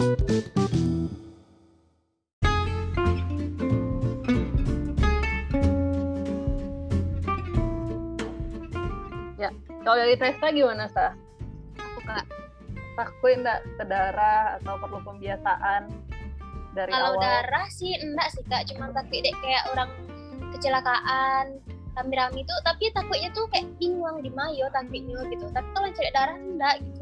Ya, kalau dari Tessa gimana, Sa? Aku kak. Takut enggak ke darah atau perlu pembiasaan dari Kalau awal? darah sih enggak sih kak, cuma takut dek kayak orang kecelakaan rame-rame itu tapi takutnya tuh kayak bingung di mayo takutnya gitu tapi kalau cari darah enggak gitu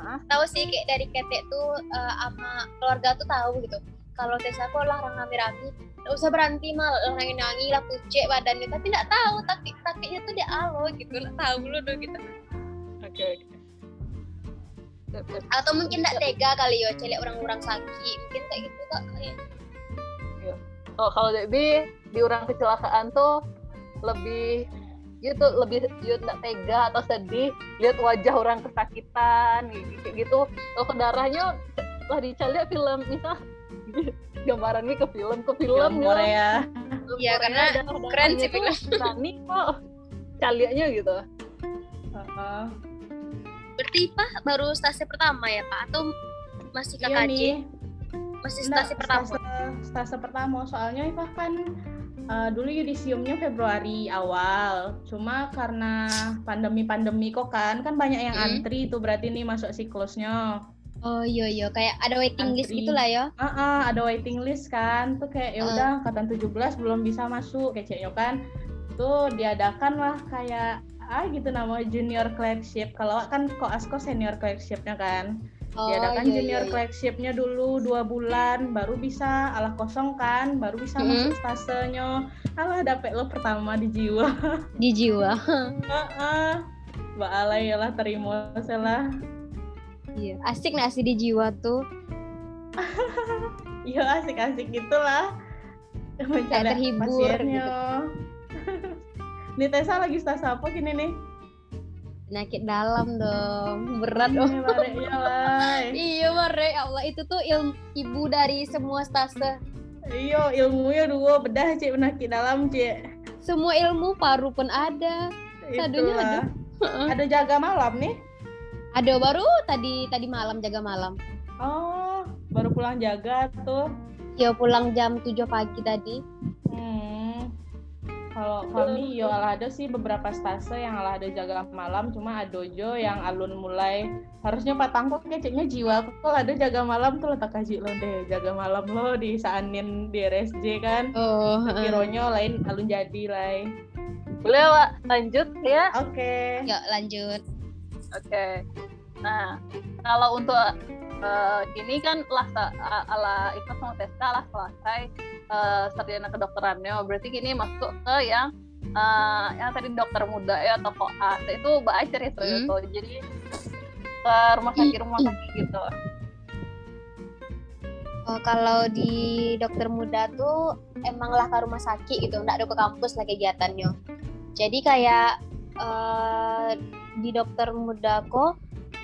Hah? tahu sih kayak dari ketek tuh eh, sama keluarga tuh tahu gitu. Kalau tes aku lah orang rame-rame nggak usah berhenti mal. Orang nangis lah pucet badannya. Tapi nggak tahu takut takutnya tuh dia alo gitu. Nggak tahu dulu tuh gitu. Oke, sip. atau mungkin nggak tega kali ya celek orang-orang sakit. Mungkin kayak gitu kak kayak Oh, kalau Debbie di orang kecelakaan tuh lebih gitu lebih yuk nggak tega atau sedih lihat wajah orang kesakitan kayak gitu kalau ke darahnya lah dicari film misal gambarannya ke film ke film Film Korea. Iya, karena keren sih film. berani kok caliannya gitu Heeh. berarti pak baru stase pertama ya pak atau masih Iya KKJ nih. masih Nggak, stase pertama Stase, stase pertama. Soalnya Iva kan eh, dulu yudisiumnya Februari awal. Cuma karena pandemi-pandemi kok kan, kan banyak yang Hmm. antri tuh berarti nih masuk siklusnya. oh iya iya kayak ada waiting list Antri. gitu lah ya Ah, ah, ada waiting list kan. Tuh kayak ya Ah. udah angkatan 17 belum bisa masuk keceknya kan. Tuh diadakan lah kayak ah gitu nama junior clerkship. Kalau kan kok asko senior clerkshipnya kan. Oh diadakan iya, junior iya, iya. clerkshipnya dulu dua bulan baru bisa alah kosong kan baru bisa Mm-mm. masuk stasenya alah dapet lo pertama di jiwa di jiwa Heeh. mbak alay lah terima salah iya asik nggak sih di jiwa tuh iya asik-asik gitulah mencari terhibur pasiennya gitu. Nih Tessa lagi stasa apa gini nih? Penyakit dalam dong berat dong Ini barek ya lah. iya mare ya Allah itu tuh ilmu ibu dari semua stase Iya ilmunya dua bedah cek penyakit dalam cek. semua ilmu paru pun ada Sadunya Itulah. Ada jaga malam nih. ada baru tadi tadi malam jaga malam Oh, baru pulang jaga tuh. ya pulang jam 7 pagi tadi Hmm. Kalau kami yo ala ada sih beberapa stase yang ala ada jaga malam, cuma ada dojo yang alun mulai harusnya patang kok keceknya jiwa kok ada jaga malam tuh letak kaji lo deh jaga malam lo di Saanin di RSJ kan. oh Kironyo lain alun jadi lah. boleh Wak, lanjut ya Oke. yuk lanjut Oke. Nah, kalau untuk eh, ini kan lah a- ala ikut sama Testa lah selesai eh, sarjana kedokterannya. Berarti gini masuk ke yang eh, yang tadi dokter muda ya atau koas itu baca itu Hmm. itu. Jadi ke rumah sakit rumah sakit gitu. Oh, kalau di dokter muda tuh emanglah ke rumah sakit gitu, nggak ada ke kampus lah kegiatannya. Jadi kayak eh, di dokter muda kok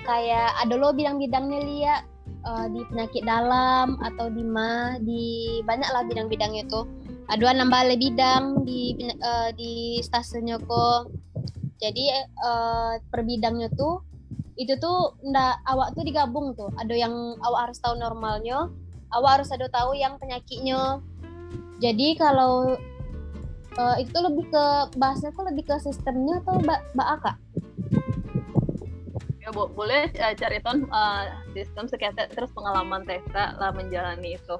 kayak ada lo bidang-bidangnya liat eh, di penyakit dalam atau di ma di banyak lah bidang-bidangnya tuh. Ada nambah le bidang di eh, di stasiunnya kok. Jadi eh, per bidangnya tuh itu tuh ndak awak tuh digabung tuh. Ada yang awak harus tahu normalnya, awak harus ada tahu yang penyakitnya. Jadi kalau eh, itu lebih ke bahasnya tuh lebih ke sistemnya atau mbak mbak Aka? Ya bo- boleh eh, cari ton eh, sistem psikiatri terus pengalaman Testa lah menjalani itu.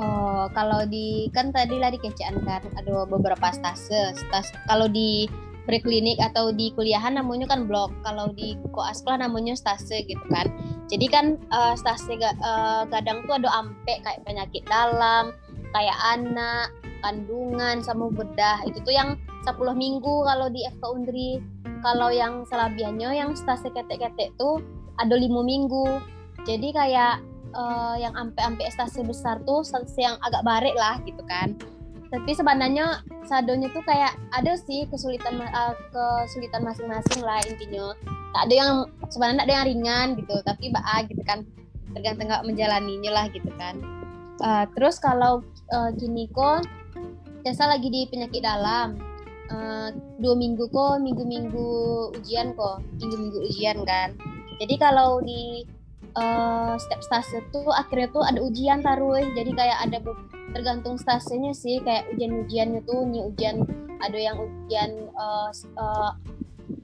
Oh, kalau di kan tadi lah dikecean kan ada beberapa stase. Stas kalau di preklinik atau di kuliahan namanya kan blok. Kalau di koas lah namanya stase gitu kan. Jadi kan eh, stase eh, kadang tuh ada ampe kayak penyakit dalam, kayak anak, kandungan sama bedah. Itu tuh yang 10 minggu kalau di FK Undri. Kalau yang selabiannya yang stase ketek-ketek tuh ada lima minggu. Jadi kayak eh, yang ampe-ampe stase besar tuh stase yang agak barek lah gitu kan. Tapi sebenarnya sadonya tuh kayak ada sih kesulitan eh, kesulitan masing-masing lah intinya. Tak ada yang sebenarnya ada yang ringan gitu, tapi baa gitu kan. Tergantung nggak menjalaninya lah gitu kan. Eh, terus kalau eh, gini kok Jasa lagi di penyakit dalam. Eh, dua minggu kok, minggu-minggu ujian kok, minggu-minggu ujian kan. Jadi kalau di uh, setiap stase tuh akhirnya tuh ada ujian taruh jadi kayak ada tergantung stasenya sih kayak ujian-ujiannya tuh nih ujian ada yang ujian uh, uh,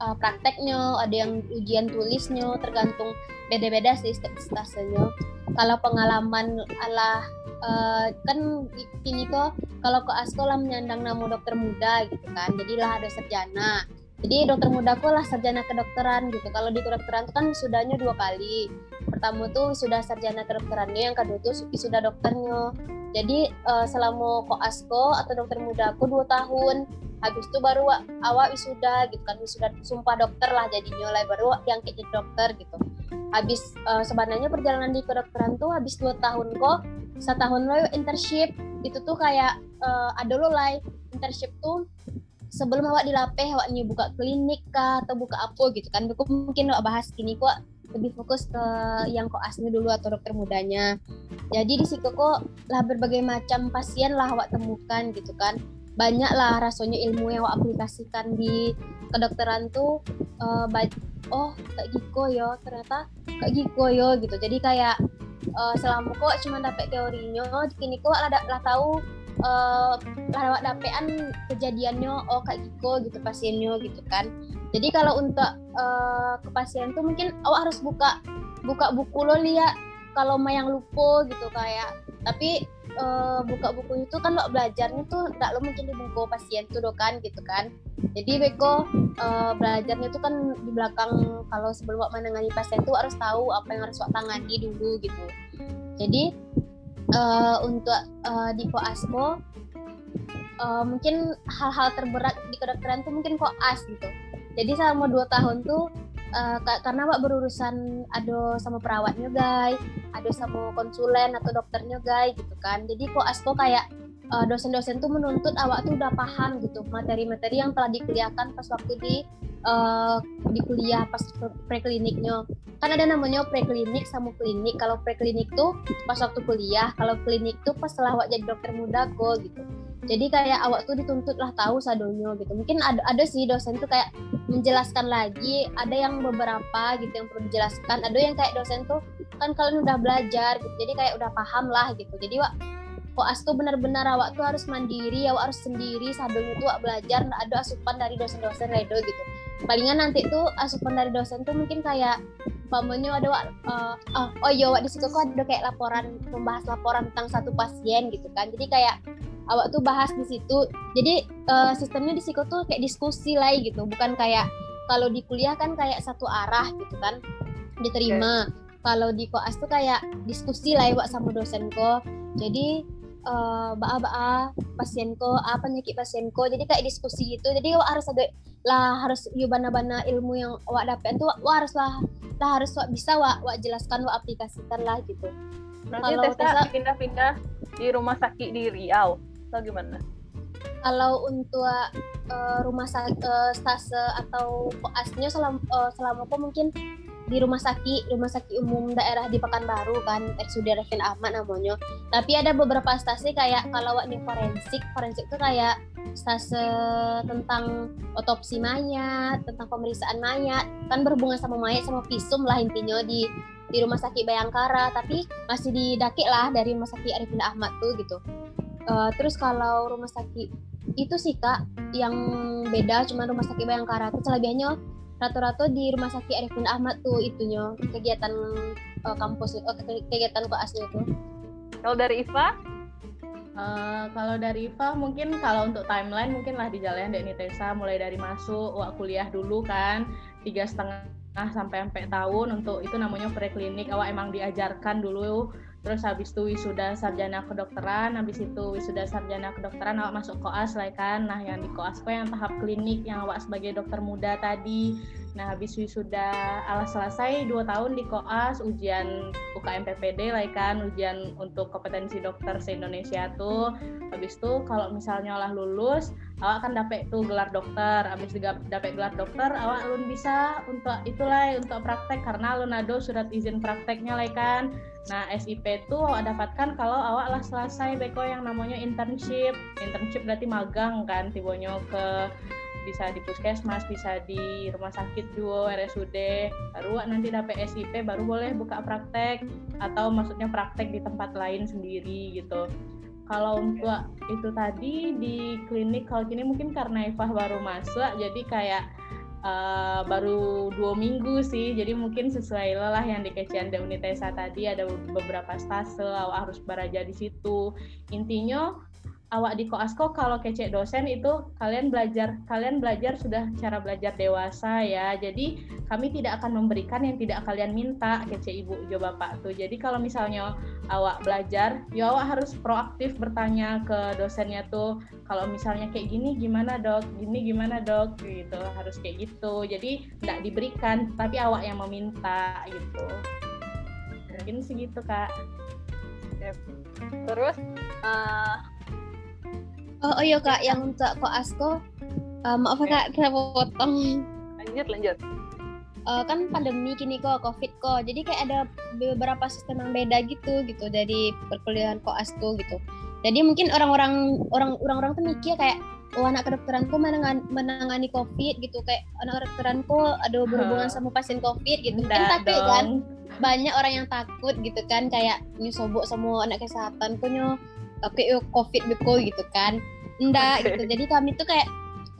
uh, prakteknya ada yang ujian tulisnya tergantung beda-beda sih stasenya. Kalau pengalaman ala uh, kan ini kok kalau ke askola menyandang nama dokter muda gitu kan jadilah ada sarjana. Jadi dokter mudaku lah sarjana kedokteran gitu. Kalau di kedokteran kan sudahnya dua kali. Pertama tuh sudah sarjana kedokterannya yang kedua tuh sudah dokternya jadi uh, selama koasko atau dokter mudaku dua tahun habis itu baru awak wisuda gitu kan wisuda sumpah dokter lah jadi nilai baru yang jadi dokter gitu. Habis uh, sebenarnya perjalanan di kedokteran tuh habis dua tahun kok setahun lo internship itu tuh kayak uh, ada lo lah internship tuh sebelum awak dilapeh awak buka klinik kah atau buka apa gitu kan aku mungkin awak bahas gini kok lebih fokus ke yang asli dulu atau dokter mudanya. Jadi di situ kok lah berbagai macam pasien lah awak temukan gitu kan. Banyak lah rasanya ilmu yang awak aplikasikan di kedokteran tuh uh, oh kayak Giko yo ternyata kayak Giko yo gitu. Jadi kayak uh, selama kok cuma dapet teorinya kini kok lah, lah tahu uh, lewat dapean kejadiannya oh kayak gitu gitu pasiennya gitu kan jadi kalau untuk uh, ke pasien tuh mungkin awak harus buka buka buku lo lihat kalau yang lupa gitu kayak. Tapi uh, buka buku itu kan lo belajarnya tuh tidak lo mungkin di buku pasien tuh kan gitu kan. Jadi beko uh, belajarnya tuh kan di belakang kalau sebelum menangani pasien tuh harus tahu apa yang harus tangani dulu gitu. Jadi uh, untuk uh, di koasmo uh, mungkin hal-hal terberat di kedokteran tuh mungkin koas gitu jadi selama dua tahun tuh uh, karena pak berurusan ada sama perawatnya guys ada sama konsulen atau dokternya guys gitu kan. Jadi koas tuh kayak uh, dosen-dosen tuh menuntut awak tuh udah paham gitu materi-materi yang telah dikuliahkan pas waktu di uh, di kuliah pas prekliniknya. Kan ada namanya preklinik sama klinik. Kalau preklinik tuh pas waktu kuliah kalau klinik tuh pas setelah awak jadi dokter muda kok gitu jadi kayak awak tuh dituntut lah tahu sadonyo gitu. Mungkin ada ada sih dosen tuh kayak menjelaskan lagi ada yang beberapa gitu yang perlu dijelaskan. Ada yang kayak dosen tuh kan kalian udah belajar gitu jadi kayak udah paham lah gitu. Jadi wak koas tuh benar-benar awak tuh harus mandiri awak harus sendiri. Sadonya tuh belajar ada asupan dari dosen-dosen redo gitu. Palingan nanti tuh asupan dari dosen tuh mungkin kayak pamannya ada wak, uh, oh, oh iya wak di situ kok ada kayak laporan membahas laporan tentang satu pasien gitu kan. Jadi kayak awak tuh bahas di situ. Jadi uh, sistemnya di situ tuh kayak diskusi lah gitu. Bukan kayak kalau di kuliah kan kayak satu arah gitu kan diterima. Okay. kalau di koas tuh kayak diskusi lah ya sama dosen kok jadi uh, baa-baa pasienko apa penyakit pasienko jadi kayak diskusi gitu. Jadi wak harus ada lah harus bana-bana ilmu yang wak dapat tuh wak harus lah lah harus wak bisa wak wak jelaskan wak aplikasikan lah gitu. Nanti kalau Tessa pindah-pindah di rumah sakit di Riau atau gimana? Kalau untuk uh, rumah sakit uh, stase atau koasnya selama uh, selama kok mungkin di rumah sakit rumah sakit umum daerah di Pekanbaru kan RSUD Revin Ahmad namanya. Tapi ada beberapa stasi kayak kalau di forensik forensik itu kayak stase tentang otopsi mayat tentang pemeriksaan mayat. Kan berhubungan sama mayat sama visum lah intinya di di rumah sakit Bayangkara. Tapi masih didaki lah dari rumah sakit Arifin Ahmad tuh gitu uh, terus kalau rumah sakit itu sih kak yang beda cuma rumah sakit Bayangkara. Itu selebihnya rata-rata di rumah sakit Arifin Ahmad tuh itunya kegiatan uh, kampus uh, kegiatan koasnya itu. Kalau dari Iva? Uh, kalau dari Iva mungkin kalau untuk timeline mungkin lah di jalan Dek Nitesa mulai dari masuk waktu kuliah dulu kan tiga setengah sampai sampai tahun untuk itu namanya preklinik. Awak emang diajarkan dulu terus habis itu wisuda sarjana kedokteran habis itu wisuda sarjana kedokteran awak masuk koas lah kan nah yang di koas yang tahap klinik yang awak sebagai dokter muda tadi Nah, habis wisuda alas selesai dua tahun di koas ujian UKM PPD lah kan, ujian untuk kompetensi dokter se-Indonesia tuh. Habis itu kalau misalnya olah lulus, awak kan dapat tuh gelar dokter. Habis dapat gelar dokter, awak alun bisa untuk itulah untuk praktek karena alun ada surat izin prakteknya lah kan. Nah, SIP itu awak dapatkan kalau awak lah selesai beko yang namanya internship. Internship berarti magang kan, tibonya ke bisa di puskesmas bisa di rumah sakit juga RSUD baru nanti dapat SIP baru boleh buka praktek atau maksudnya praktek di tempat lain sendiri gitu kalau untuk itu tadi di klinik kalau gini mungkin karena Eva baru masuk jadi kayak uh, baru dua minggu sih. Jadi mungkin sesuai lah yang di Kecian Unitesa tadi ada beberapa stase harus belajar di situ. Intinya awak di koasko kalau kecek dosen itu kalian belajar kalian belajar sudah cara belajar dewasa ya. Jadi kami tidak akan memberikan yang tidak kalian minta kecek ibu jo bapak tuh. Jadi kalau misalnya awak belajar ya awak harus proaktif bertanya ke dosennya tuh kalau misalnya kayak gini gimana dok? Gini gimana dok? Gitu harus kayak gitu. Jadi tidak diberikan tapi awak yang meminta gitu. Mungkin segitu kak. Terus uh, Oh, oh iya kak, yang untuk koasko, uh, maaf kak, kita potong. Lanjut, lanjut. Uh, kan pandemi kini kok, covid kok, jadi kayak ada beberapa sistem yang beda gitu, gitu dari perkuliahan koasko gitu. Jadi mungkin orang-orang orang-orang tuh mikir kayak oh anak kedokteranku menangani, menangani covid gitu. Kayak anak kedokteranku ada berhubungan sama pasien covid gitu. Kan tapi kan? banyak orang yang takut gitu kan. Kayak nyusobok sama anak kesehatan punya oke yuk covid beko gitu kan enggak okay. gitu jadi kami tuh kayak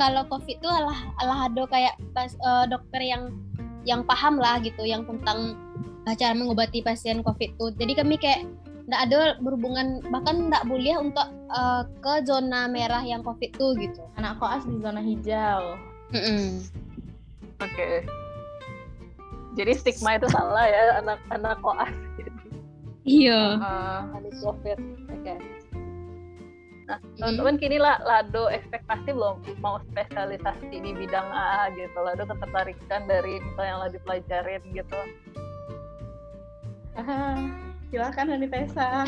kalau covid tuh alah alah ada kayak pas uh, dokter yang yang paham lah gitu yang tentang cara mengobati pasien covid tuh jadi kami kayak enggak ada berhubungan bahkan enggak boleh untuk uh, ke zona merah yang covid tuh gitu anak koas di zona hijau mm -mm. oke okay. jadi stigma itu salah ya anak-anak koas gitu. iya uh, covid oke okay. Nah, teman-teman kini lah Lado ekspektasi belum mau spesialisasi di bidang A gitu. Lado ketertarikan dari misalnya yang lagi pelajarin gitu. Ah, silakan Anitesa.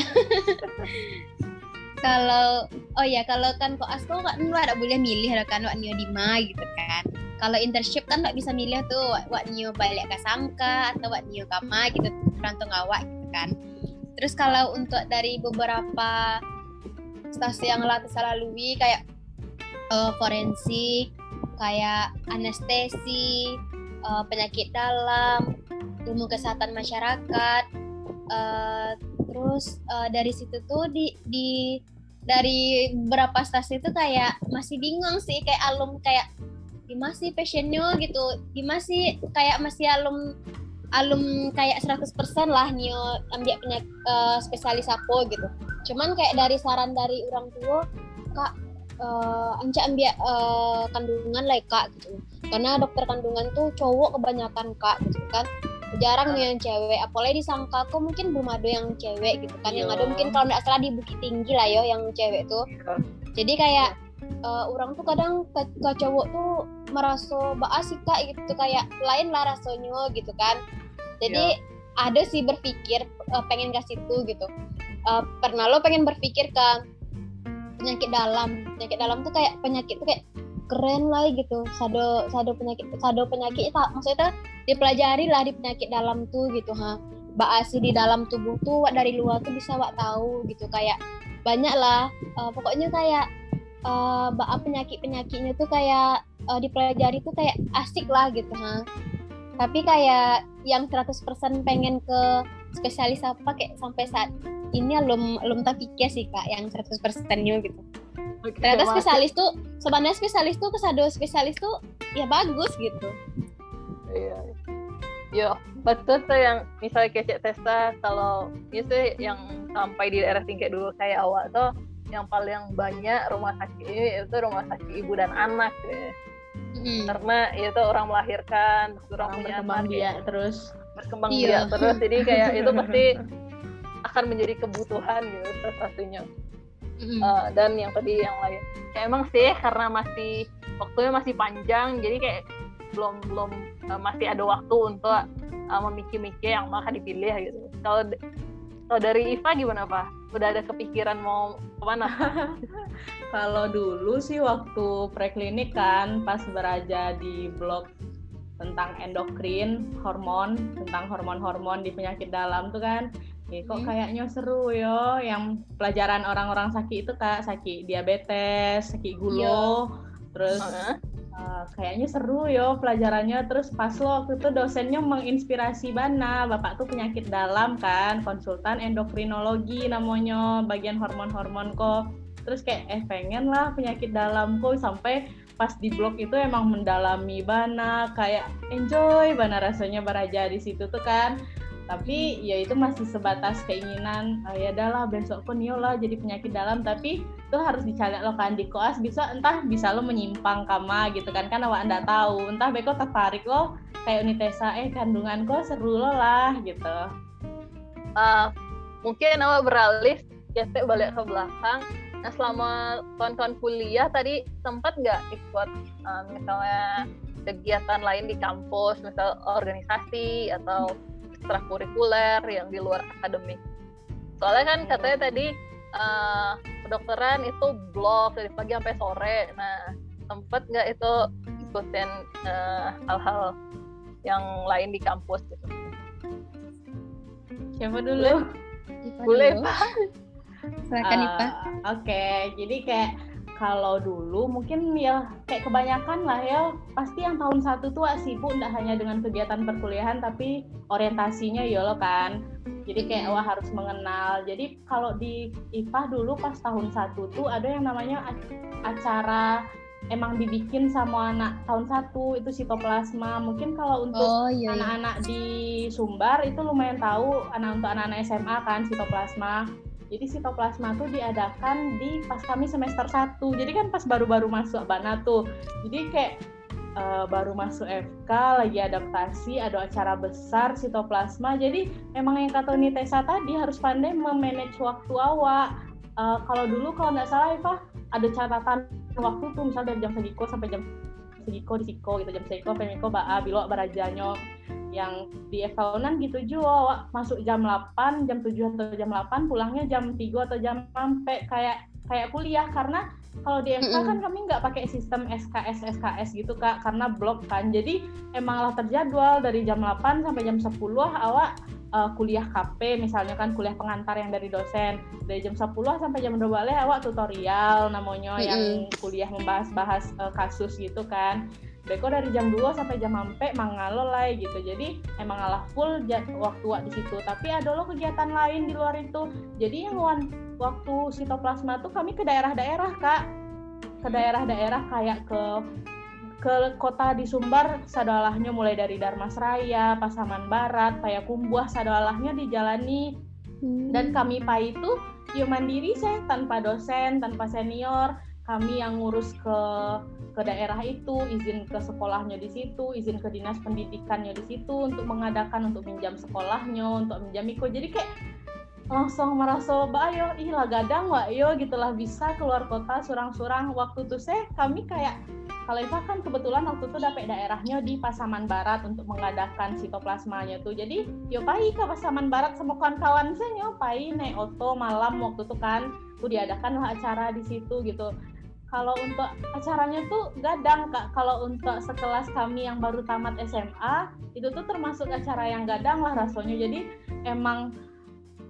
kalau oh ya kalau kan kok asko kan lu ada boleh milih kan wak nio dima gitu kan. Kalau internship kan nggak bisa milih tuh wak nio balik ke sangka atau wak nio kama gitu tergantung awak gitu kan. Terus kalau untuk dari beberapa stasi yang latih saya lalui kayak uh, forensik, kayak anestesi, uh, penyakit dalam, ilmu kesehatan masyarakat. Uh, terus uh, dari situ tuh di di dari beberapa stasi itu kayak masih bingung sih kayak alum kayak gimana sih passionnya gitu. Gimana sih? Kayak masih alum alum kayak 100% lah nih ambil punya uh, spesialis apa gitu cuman kayak dari saran dari orang tua kak uh, anca ambil uh, kandungan lah kak gitu. Karena dokter kandungan tuh cowok kebanyakan kak gitu kan. Jarang nih yang cewek apalagi disangka kok mungkin belum ada yang cewek gitu kan. Yang ada iya. mungkin kalau nggak salah di Bukit Tinggi lah yo yang cewek tuh. Iya. jadi kayak uh, orang tuh kadang ke, ke cowok tuh merasa baas sih kak gitu. Kayak lain lah rasanya gitu kan. Jadi yeah. ada sih berpikir uh, pengen ke situ gitu uh, pernah lo pengen berpikir ke penyakit dalam. Penyakit dalam tuh kayak penyakit tuh kayak keren lah gitu. Sado sado penyakit sado penyakit itu maksudnya dipelajari lah di penyakit dalam tuh gitu ha. Baasi di dalam tubuh tuh wak dari luar tuh bisa wak tahu gitu. Kayak banyak lah. Uh, pokoknya kayak uh, penyakit penyakitnya tuh kayak uh, dipelajari tuh kayak asik lah gitu ha tapi kayak yang 100% pengen ke spesialis apa kayak sampai saat ini belum belum terpikir sih kak yang 100% nya gitu. Okay, ternyata spesialis tuh sebenarnya spesialis tuh kesado spesialis tuh ya bagus gitu. Iya. Yo, betul tuh yang misalnya kayak Testa kalau itu yang sampai di daerah tingkat dulu kayak awal tuh yang paling banyak rumah sakit itu rumah sakit ibu dan anak ya hmm. karena itu orang melahirkan orang, punya berkembang dia terus berkembang iya. dia terus jadi kayak itu pasti akan menjadi kebutuhan gitu salah satunya mm. uh, dan yang tadi yang lain ya emang sih karena masih waktunya masih panjang jadi kayak belum belum uh, masih ada waktu untuk uh, memikir-mikir yang mau dipilih gitu kalau kalau dari Iva gimana Pak? Udah ada kepikiran mau ke mana? Kalau dulu sih waktu preklinik kan pas beraja di blog tentang endokrin, hormon, tentang hormon-hormon di penyakit dalam tuh kan. Ya, kok hmm. kayaknya seru yo yang pelajaran orang-orang sakit itu kak sakit diabetes, sakit gula, iya. terus uh, uh, kayaknya seru yo pelajarannya. Terus pas lo waktu itu dosennya menginspirasi Bana. Bapak tuh penyakit dalam kan konsultan endokrinologi namanya bagian hormon-hormon kok. Terus kayak eh pengen lah penyakit dalam kok. Sampai pas di blog itu emang mendalami Bana kayak enjoy Bana rasanya beraja di situ tuh kan tapi ya itu masih sebatas keinginan uh, ya adalah besok pun yo lah jadi penyakit dalam. Tapi itu harus dicari lo kan di koas bisa entah bisa lo menyimpang kama gitu kan kan awak anda tahu. Entah beko tertarik lo kayak unitesa eh kandungan kok seru lo lah gitu. Uh, mungkin awak beralih ya balik ke belakang. Nah selama tahun-tahun kuliah tadi sempat nggak ikut uh, misalnya kegiatan lain di kampus misal organisasi atau ekstrakurikuler yang di luar akademik. Soalnya kan katanya tadi uh, kedokteran itu blok dari pagi sampai sore. Nah, sempet nggak itu ikutin eh, hal-hal yang lain di kampus gitu? Siapa dulu? Boleh, Pak. Silakan, uh, Oke, okay. jadi kayak kalau dulu mungkin ya kayak kebanyakan lah ya pasti yang tahun satu tuh sibuk tidak hanya dengan kegiatan perkuliahan tapi orientasinya ya lo kan. Jadi kayak wah harus mengenal. Jadi kalau di IPA dulu pas tahun satu tuh ada yang namanya acara emang dibikin sama anak tahun satu itu sitoplasma. Mungkin kalau untuk oh, iya, iya. anak-anak di Sumbar itu lumayan tahu anak untuk anak-anak SMA kan sitoplasma jadi sitoplasma tuh diadakan di pas kami semester 1. Jadi kan pas baru-baru masuk Bana tuh. Jadi kayak uh, baru masuk FK lagi adaptasi ada acara besar sitoplasma. Jadi memang yang kata Nitesa tadi harus pandai memanage waktu awak. Uh, kalau dulu kalau nggak salah Eva ada catatan waktu tuh misalnya dari jam segiko sampai jam segiko di siko gitu jam segiko pemiko baa bilo barajanyo yang di ekaunan gitu juga masuk jam 8 jam 7 atau jam 8 pulangnya jam 3 atau jam sampai kayak kayak kuliah. Karena kalau di FK kan kami nggak pakai sistem SKS SKS gitu kak karena blok kan. Jadi emanglah terjadwal dari jam 8 sampai jam 10 awak uh, kuliah KP misalnya kan kuliah pengantar yang dari dosen dari jam 10 sampai jam 12 awak tutorial namanya mm -hmm. yang kuliah membahas-bahas uh, kasus gitu kan Beko dari jam 2 sampai jam sampai mangalolai gitu. Jadi emang alah full waktu di situ. Tapi ada lo kegiatan lain di luar itu. Jadi yang waktu sitoplasma tuh kami ke daerah-daerah kak, ke daerah-daerah kayak ke ke kota di Sumbar sadalahnya mulai dari Darmasraya, Pasaman Barat, Payakumbuh sadalahnya dijalani hmm. dan kami pai itu ya mandiri saya tanpa dosen, tanpa senior, kami yang ngurus ke ke daerah itu, izin ke sekolahnya di situ, izin ke dinas pendidikannya di situ untuk mengadakan untuk minjam sekolahnya, untuk minjam iko. Jadi kayak langsung merasa bayo ih lah gadang wa yo gitulah. Bisa keluar kota surang-surang. Waktu itu saya kami kayak kalau itu kan kebetulan waktu itu dapat daerahnya di Pasaman Barat untuk mengadakan sitoplasmanya tuh. Jadi yo pai ke Pasaman Barat sama kawan-kawan saya yo pai naik oto malam waktu itu kan. Tuh diadakan lah acara di situ gitu. Kalau untuk acaranya tuh gadang kak. Kalau untuk sekelas kami yang baru tamat SMA itu tuh termasuk acara yang gadang lah rasanya. Jadi emang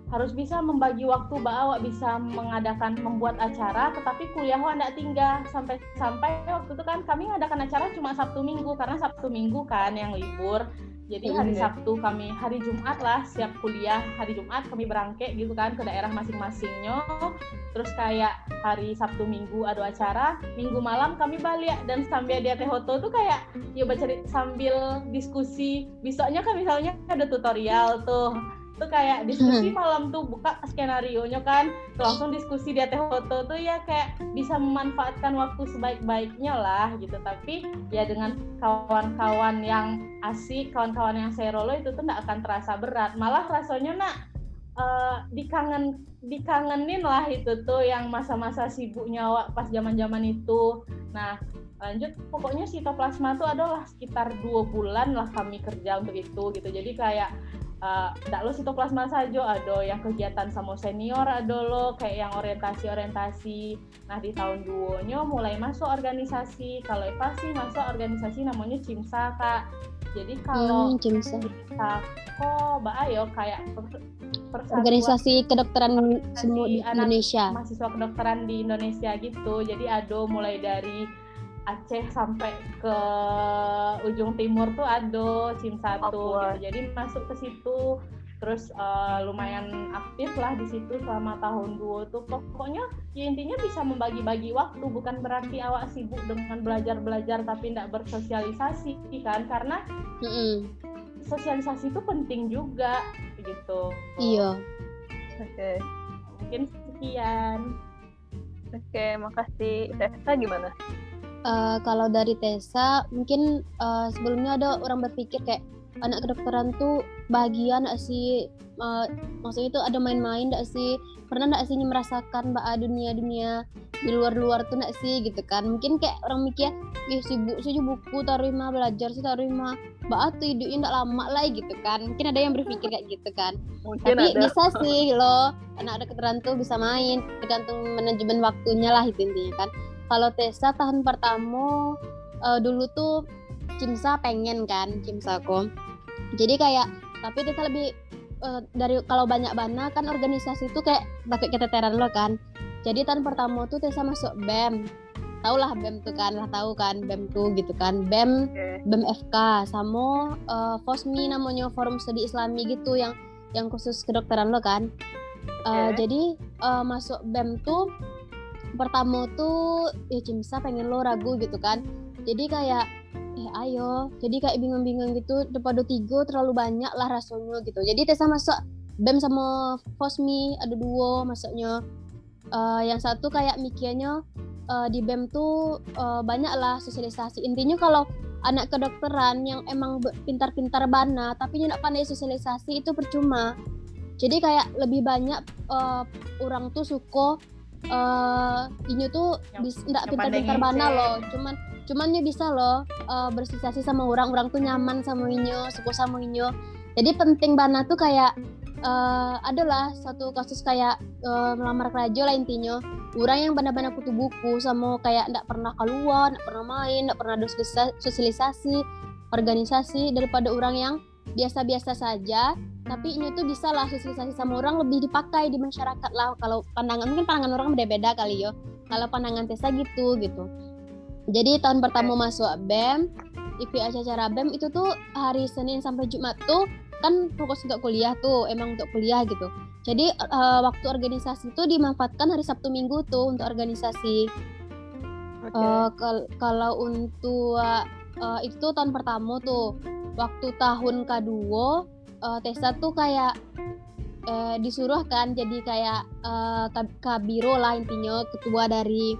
harus bisa membagi waktu bahwa bisa mengadakan membuat acara tetapi kuliah tidak tinggal sampai sampai waktu itu kan kami mengadakan acara cuma Sabtu Minggu karena Sabtu Minggu kan yang libur jadi hari iya. Sabtu kami hari Jumat lah siap kuliah hari Jumat kami berangkat gitu kan ke daerah masing-masingnya. Terus kayak hari Sabtu Minggu ada acara, Minggu malam kami balik dan sambil dia teh hoto tuh kayak ya baca sambil diskusi. Besoknya kan misalnya ada tutorial tuh tuh kayak diskusi hmm. malam tuh buka skenario nya kan. Langsung diskusi di teh foto tuh ya kayak bisa memanfaatkan waktu sebaik-baiknya lah gitu. Tapi ya dengan kawan-kawan yang asik kawan-kawan yang serolo itu tuh nggak akan terasa berat. Malah rasanya nak uh, dikangen dikangenin lah itu tuh yang masa-masa sibuknya pas zaman-zaman itu. Nah lanjut pokoknya sitoplasma tuh adalah sekitar dua bulan lah kami kerja untuk itu gitu. Jadi kayak tidak uh, lo sitoplasma saja ada yang kegiatan sama senior ada lo kayak yang orientasi orientasi nah di tahun duonya mulai masuk organisasi. Kalau sih masuk organisasi namanya Cimsa kak. Jadi kalau hmm, Cimsa. Kok mbak Ayo kayak persatuan organisasi kedokteran semua di Indonesia. mahasiswa kedokteran di Indonesia gitu. Jadi ada mulai dari Aceh sampai ke ujung timur tuh ada SIM satu gitu. Jadi masuk ke situ terus uh, lumayan aktif lah di situ selama tahun dua tuh. Pokoknya ya intinya bisa membagi-bagi waktu bukan berarti awak sibuk dengan belajar-belajar tapi tidak bersosialisasi kan? Karena mm -hmm. sosialisasi itu penting juga gitu. Iya. Oke. Okay. mungkin sekian. Oke okay, makasih. Tessa gimana uh, kalau dari Tessa mungkin uh, sebelumnya ada orang berpikir kayak anak kedokteran tuh bahagia gak sih? Uh, maksudnya itu ada main-main gak sih? Pernah gak sih merasakan mbak dunia-dunia di luar-luar tuh gak sih? Gitu kan. Mungkin kayak orang mikir ih sibuk sih buku tarima belajar sih tarima mbak tuh hidupnya gak lama lah gitu kan. Mungkin ada yang berpikir kayak gitu kan. Mungkin tapi ada. bisa sih loh anak kedokteran tuh bisa main tergantung manajemen waktunya lah itu intinya kan kalau Tessa tahun pertama uh, dulu tuh Cimsa pengen kan Cimsa kok jadi kayak tapi kita lebih uh, dari kalau banyak bana kan organisasi itu kayak pakai keteteran lo kan. Jadi tahun pertama tuh Tessa masuk BEM tau lah BEM tuh kan lah tahu kan BEM tuh gitu kan. BEM. BEM FK sama uh, FOSMI namanya Forum Studi Islami gitu yang yang khusus kedokteran lo kan. Uh, okay. jadi uh, masuk BEM tuh pertama tuh ya Cimsa pengen lo ragu gitu kan. Jadi kayak eh ayo. Jadi kayak bingung-bingung gitu depan tiga terlalu banyak lah rasanya gitu. Jadi Tessa masuk BEM sama Fosmi ada dua masuknya. Uh, yang satu kayak mikirnya uh, di BEM tuh uh, banyak lah sosialisasi. Intinya kalau anak kedokteran yang emang pintar-pintar bana tapi tidak pandai sosialisasi itu percuma. Jadi kayak lebih banyak uh, orang tuh suka uh, ini tuh tidak pintar-pintar bana loh. Cuman cuman dia bisa loh uh, bersosialisasi sama orang. Orang tuh nyaman sama inyo suka sama inyo. Jadi penting bana tuh kayak uh, adalah satu kasus kayak uh, melamar kerja lah intinya. Orang yang benar-benar kutu buku sama kayak ndak pernah keluar ndak pernah main ndak pernah ada sosialisasi organisasi daripada orang yang biasa-biasa saja tapi ini tuh bisa lah sosialisasi sama orang lebih dipakai di masyarakat lah kalau pandangan mungkin pandangan orang beda-beda kali yo kalau pandangan Tessa gitu gitu jadi tahun pertama masuk BEM, IP acara BEM itu tuh hari Senin sampai Jumat tuh kan fokus untuk kuliah tuh, emang untuk kuliah gitu. Jadi uh, waktu organisasi itu dimanfaatkan hari Sabtu Minggu tuh untuk organisasi. Okay. Uh, eh, kal kalau untuk uh, itu tahun pertama tuh, waktu tahun kedua uh, Tessa tuh kayak uh, disuruh kan jadi kayak uh, kabiro lah intinya ketua dari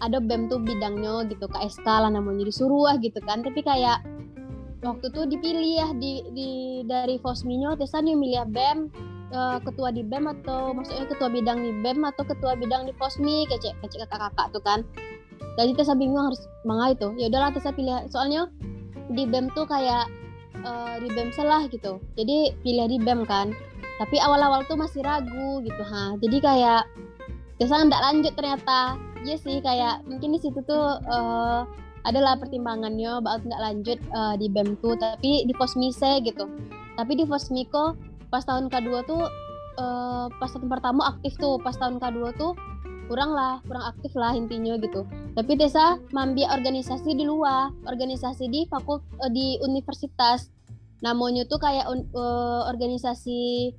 ada BEM tuh bidangnya gitu KSK lah namanya disuruh lah gitu kan. Tapi kayak waktu tuh dipilih ya di, di dari Fosminyo Tessa nih milih BEM uh, ketua di BEM atau maksudnya ketua bidang di BEM atau ketua bidang di Fosmi kecek kecek kakak-kakak tuh kan. Jadi Tessa bingung harus manga itu. Ya udahlah Tessa pilih. Soalnya di BEM tuh kayak uh, di BEM salah gitu. Jadi pilih di BEM kan. Tapi awal-awal tuh masih ragu gitu ha. Jadi kayak Tessa nggak lanjut ternyata. Iya sih kayak mungkin di situ tuh uh, adalah pertimbangannya bakal nggak lanjut uh, di BEM tuh tapi di Fosmise gitu. Tapi di Fosmiko pas tahun kedua tuh uh, pas tahun pertama aktif tuh pas tahun kedua tuh kurang lah kurang aktif lah intinya gitu tapi desa mambi organisasi di luar organisasi di fakult uh, di universitas namanya tuh kayak uh, organisasi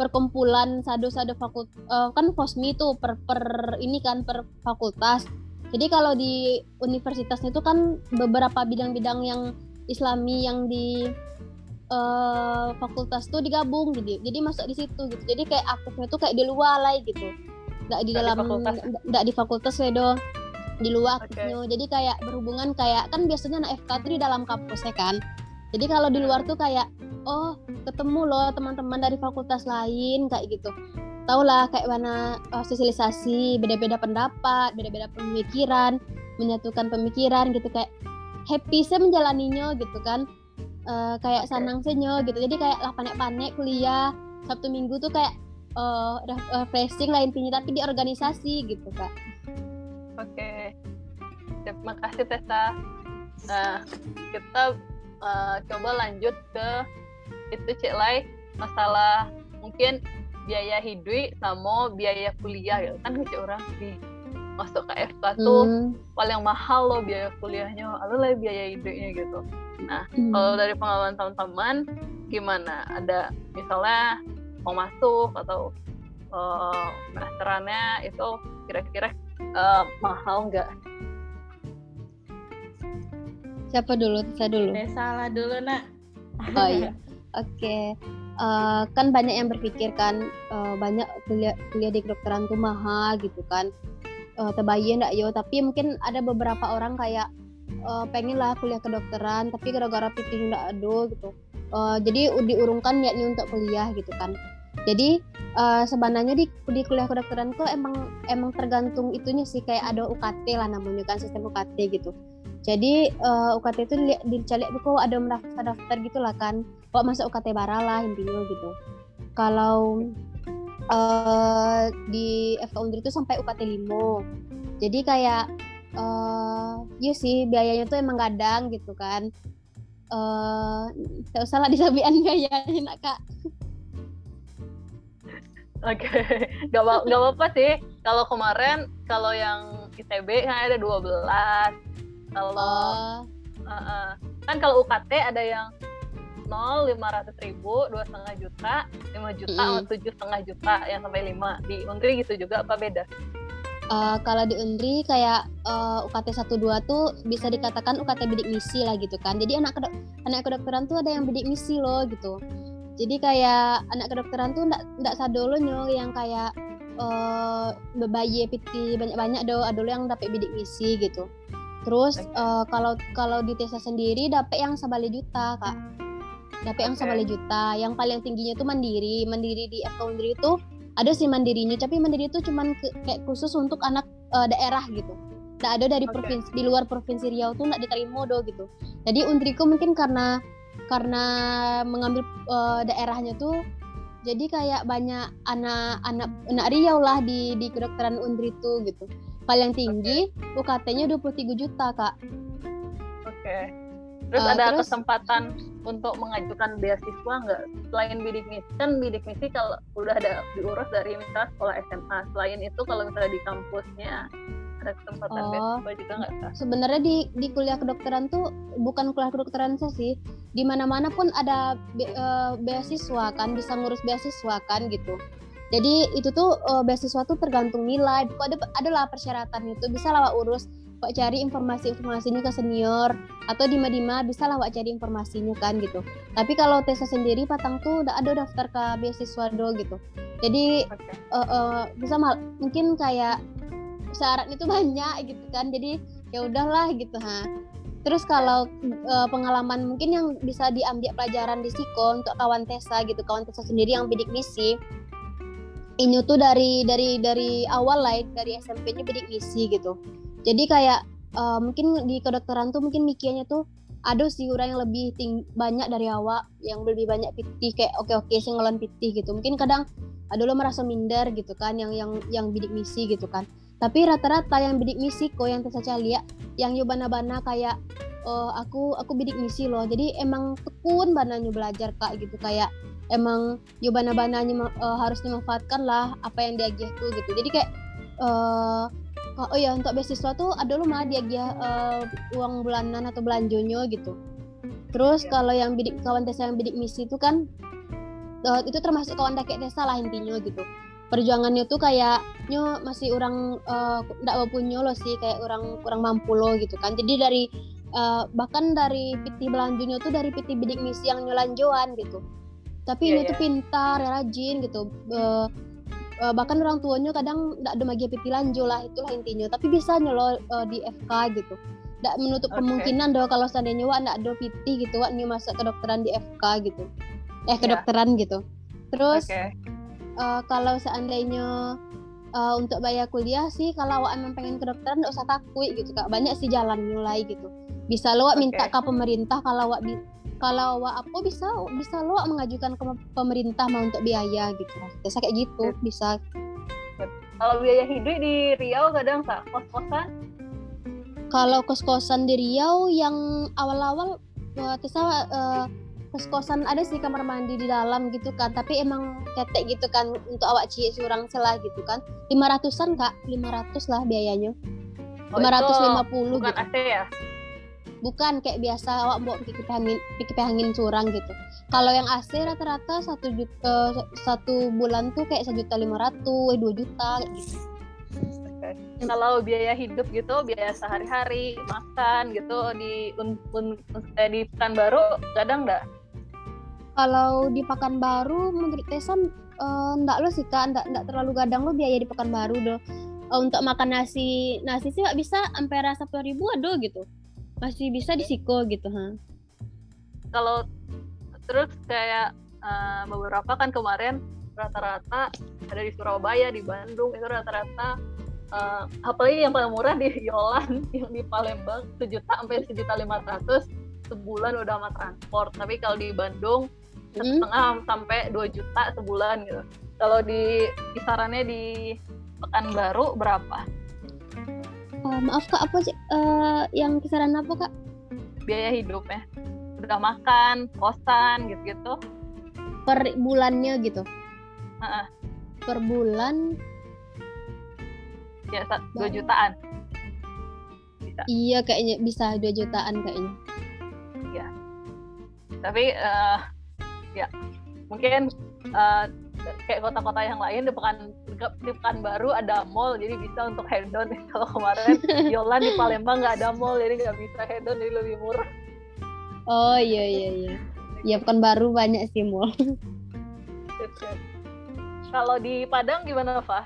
perkumpulan sado-sado fakult uh, kan Fosmi itu per per ini kan per fakultas. Jadi kalau di universitasnya itu kan beberapa bidang-bidang yang Islami yang di uh, fakultas tuh digabung gitu. Jadi masuk di situ gitu. Jadi kayak aktifnya tuh kayak di luar lah gitu. Nggak di dalam nggak di fakultas do di luar. Okay. Jadi kayak berhubungan kayak kan biasanya anak FK tuh di dalam kampusnya kan. Jadi kalau di luar tuh kayak oh ketemu loh teman-teman dari fakultas lain kayak gitu. Tau lah kayak mana uh, sosialisasi beda-beda pendapat beda-beda pemikiran menyatukan pemikiran gitu. Kayak happy sih menjalaninya gitu kan. Uh, kayak senang senyo gitu. Jadi kayak lah panek-panek kuliah sabtu minggu tuh kayak uh, refreshing lah intinya tapi di organisasi gitu kak oke okay. terima kasih Tessa nah kita uh, coba lanjut ke itu cek lai masalah mungkin biaya hidup sama biaya kuliah gitu kan cek orang di masuk ke FK tuh Hmm. paling mahal loh biaya kuliahnya lalu lah biaya idenya gitu nah Hmm. kalau dari pengalaman teman-teman gimana ada misalnya mau masuk atau eh, pendaftarannya itu kira-kira eh, mahal nggak Siapa dulu? Saya dulu. Salah dulu nak. Oh iya. Oke. Eh, kan banyak yang berpikir kan eh, banyak kuliah kuliah di kedokteran tuh mahal gitu kan. Eh terbayar enggak yo, tapi mungkin ada beberapa orang kayak eh, pengen lah kuliah kedokteran tapi gara-gara pitih enggak ada gitu. Eh, jadi diurungkan niatnya untuk kuliah gitu kan. Jadi eh, sebenarnya di di kuliah kedokteran tuh emang emang tergantung itunya sih kayak ada UKT lah namanya kan sistem UKT gitu. Jadi eh, UKT itu dicari kok ada mendaftar-daftar gitu lah kan. Kok masuk UKT bara lah intinya gitu. Kalau eh di FK Undri itu sampai UKT 5. Jadi kayak eh iya sih biayanya tuh emang kadang gitu kan. Eh tak usah lah disabian biayanya nak kak. Oke, nggak apa nggak apa-apa sih. Kalau kemarin kalau yang ITB kan ada 12. Kalau Oh, uh, uh, kan kalau UKT ada yang 0 500 ribu, dua setengah juta, 5 juta, tujuh setengah juta yang sampai 5 di Untri gitu juga apa beda? Eh, kalau di Undri kayak eh, UKT 12 tuh bisa dikatakan UKT bidik misi lah gitu kan. Jadi anak kedok anak kedokteran tuh ada yang bidik misi loh gitu. Jadi kayak anak kedokteran tuh ndak ndak sadolo nyo yang kayak bebaye piti banyak-banyak do ada yang dapat bidik misi gitu. Terus eh, kalau kalau di Tesa sendiri dapat yang sebali juta kak. Dapat yang sebali juta. Yang paling tingginya tuh mandiri. Mandiri di FK Undri itu ada sih mandirinya, tapi mandiri itu cuman ke- kayak khusus untuk anak eh, daerah gitu. Nggak ada dari Oke. provinsi di luar provinsi Riau tuh nggak diterima do gitu. Jadi Undriku mungkin karena karena mengambil eh, daerahnya tuh jadi kayak banyak anak-anak anak Riau lah di di kedokteran Undri tuh gitu. Paling tinggi UKT-nya 23 juta, Kak. Oke. Terus Uh, ada terus- kesempatan untuk mengajukan beasiswa nggak? Selain bidik misi kan bidik misi kalau udah ada diurus dari misalnya sekolah SMA selain itu kalau misalnya di kampusnya ada kesempatan Oh. beasiswa juga nggak sebenarnya di di kuliah kedokteran tuh bukan kuliah kedokteran saja sih. Di mana mana pun ada be- eh, beasiswa kan bisa ngurus beasiswa kan gitu. Jadi itu tuh eh, beasiswa tuh tergantung nilai. Kok ada adalah persyaratan itu bisa lah Wak urus kok cari informasi informasinya ke senior atau di Madima bisa lah Wak cari informasinya kan gitu. Tapi kalau Tesa sendiri Patang tuh udah ada daftar ke beasiswa do gitu. Jadi Oke. eh, eh, bisa mal mungkin kayak syaratnya itu banyak gitu kan. Jadi ya udahlah gitu ha. Terus kalau eh, pengalaman mungkin yang bisa diambil pelajaran di Siko untuk kawan Tesa gitu kawan Tesa sendiri yang bidik misi. Ini tuh dari dari dari awal lah dari SMP-nya bidik misi gitu jadi kayak eh, mungkin di kedokteran tuh mungkin mikirnya tuh ada orang yang lebih ting banyak dari awak yang lebih banyak pitih kayak oke oke sih ngelan pitih gitu. Mungkin kadang ada lo merasa minder gitu kan yang yang yang bidik misi gitu kan. Tapi rata-rata yang bidik misi kok yang lihat yang bana-bana kayak oh aku aku bidik misi loh. Jadi emang tekun bananya belajar kak gitu. Kayak emang bana-bananya uh, harus dimanfaatkan lah apa yang dia tuh gitu. Jadi kayak eh oh ya untuk beasiswa tuh ada lo mah dia uh, uang bulanan atau belanjonya gitu terus Iya. kalau yang bidik kawan Tesa yang bidik misi itu kan eh, itu termasuk kawan dakek Tesa lah intinya gitu perjuangannya tuh kayak nyo masih orang ndak punya lo sih kayak orang kurang mampu lo gitu kan jadi dari eh, bahkan dari piti belanjunya tuh dari piti bidik misi yang nyolanjoan gitu tapi Iya, ini tuh iya. pintar rajin gitu Eh, eh, bahkan orang tuanya kadang ndak ada magi piti lanjo lah itulah intinya. Tapi bisa nyelo eh, di FK gitu. Ndak menutup Oke. kemungkinan doh kalau seandainya wak ndak ada piti gitu wak nyu masuk kedokteran di FK gitu. Eh Iya. kedokteran gitu. Terus Oke. Eh, kalau seandainya eh, untuk bayar kuliah sih kalau awak emang pengen kedokteran nggak usah takut gitu kak. Banyak sih jalan mulai gitu. Bisa lo awak minta ke pemerintah kalau awak kalau awak apa bisa bisa lo mengajukan ke pemerintah mau untuk biaya gitu. Biasa kayak gitu bisa. Kalau biaya hidup di Riau kadang kak kos-kosan? Kalau kos-kosan di Riau yang awal-awal eh, Tessa eh, kos-kosan ada sih kamar mandi di dalam gitu kan. Tapi emang ketek gitu kan untuk awak cie seorang selah gitu kan. Lima ratusan kak lima ratus lah biayanya. Oh, lima ratus lima puluh bukan gitu. AC ya bukan kayak biasa awak bawa pikiran angin pikiran angin curang gitu. Kalau yang AC rata-rata satu juta satu bulan tuh kayak sejuta lima ratus dua juta gitu. Kalau biaya hidup gitu biaya sehari-hari makan gitu di un, un, eh, di Pekanbaru kadang nggak? Kalau di Pekanbaru menurut Tesan eh, ndak lo sih kak. Ndak ndak terlalu gadang lo biaya di Pekanbaru doh Eh, untuk makan nasi nasi sih nggak bisa sampai rasa sepuluh ribu aduh gitu masih bisa di Siko gitu ha. Kalau terus kayak eh, beberapa kan kemarin rata-rata ada di Surabaya di Bandung itu rata-rata eh, apalagi yang paling murah di Yolan yang di Palembang sejuta sampai sejuta lima ratus sebulan udah sama transport. Tapi kalau di Bandung Hmm. setengah sampai 2 juta sebulan gitu. Kalau di kisarannya di Pekanbaru berapa Eh, maaf kak apa sih eh, yang kisaran apa kak? Biaya hidupnya. Udah makan kosan gitu-gitu. Per bulannya gitu? Heeh. per bulan? Ya dua jutaan. Bisa. Iya kayaknya bisa 2 jutaan kayaknya. Tapi eh, ya mungkin eh, kayak kota-kota yang lain di pekan di Pekanbaru ada mall jadi bisa untuk hedon kalau kemarin Yolan di Palembang nggak ada mall jadi nggak bisa hedon jadi lebih murah. Oh iya iya iya. Ya kan baru banyak sih mall. Kalau di Padang gimana Fah?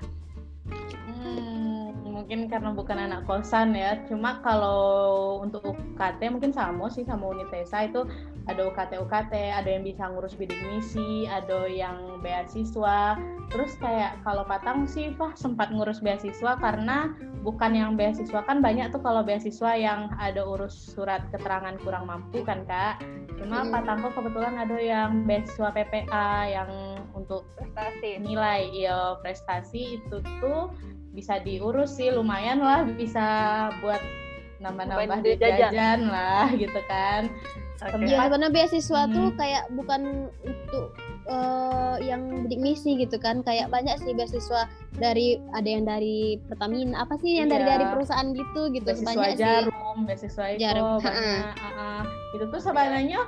Mungkin karena bukan anak kosan ya. Cuma kalau untuk UKT mungkin sama sih sama Unitesa itu ada UKT UKT, ada yang bisa ngurus bidik misi, ada yang beasiswa. Terus kayak kalau Patang sih Fah sempat ngurus beasiswa karena bukan yang beasiswa kan banyak tuh kalau beasiswa yang ada urus surat keterangan kurang mampu kan Kak. Cuma Hmm. Patangko kebetulan ada yang beasiswa PPA yang untuk prestasi nilai ya prestasi itu tuh bisa diurus sih lumayan lah bisa buat nambah-nambah duit jajan. jajan lah gitu kan Oke. Iya, sebenarnya beasiswa Hmm. tuh kayak bukan untuk eh, yang bidik misi gitu kan. Kayak banyak sih beasiswa dari ada yang dari Pertamina, apa sih yang dari Iya. dari perusahaan gitu gitu beasiswa banyak sih. jarum beasiswa itu Jarum, banyak ah, ah. itu tuh sebenarnya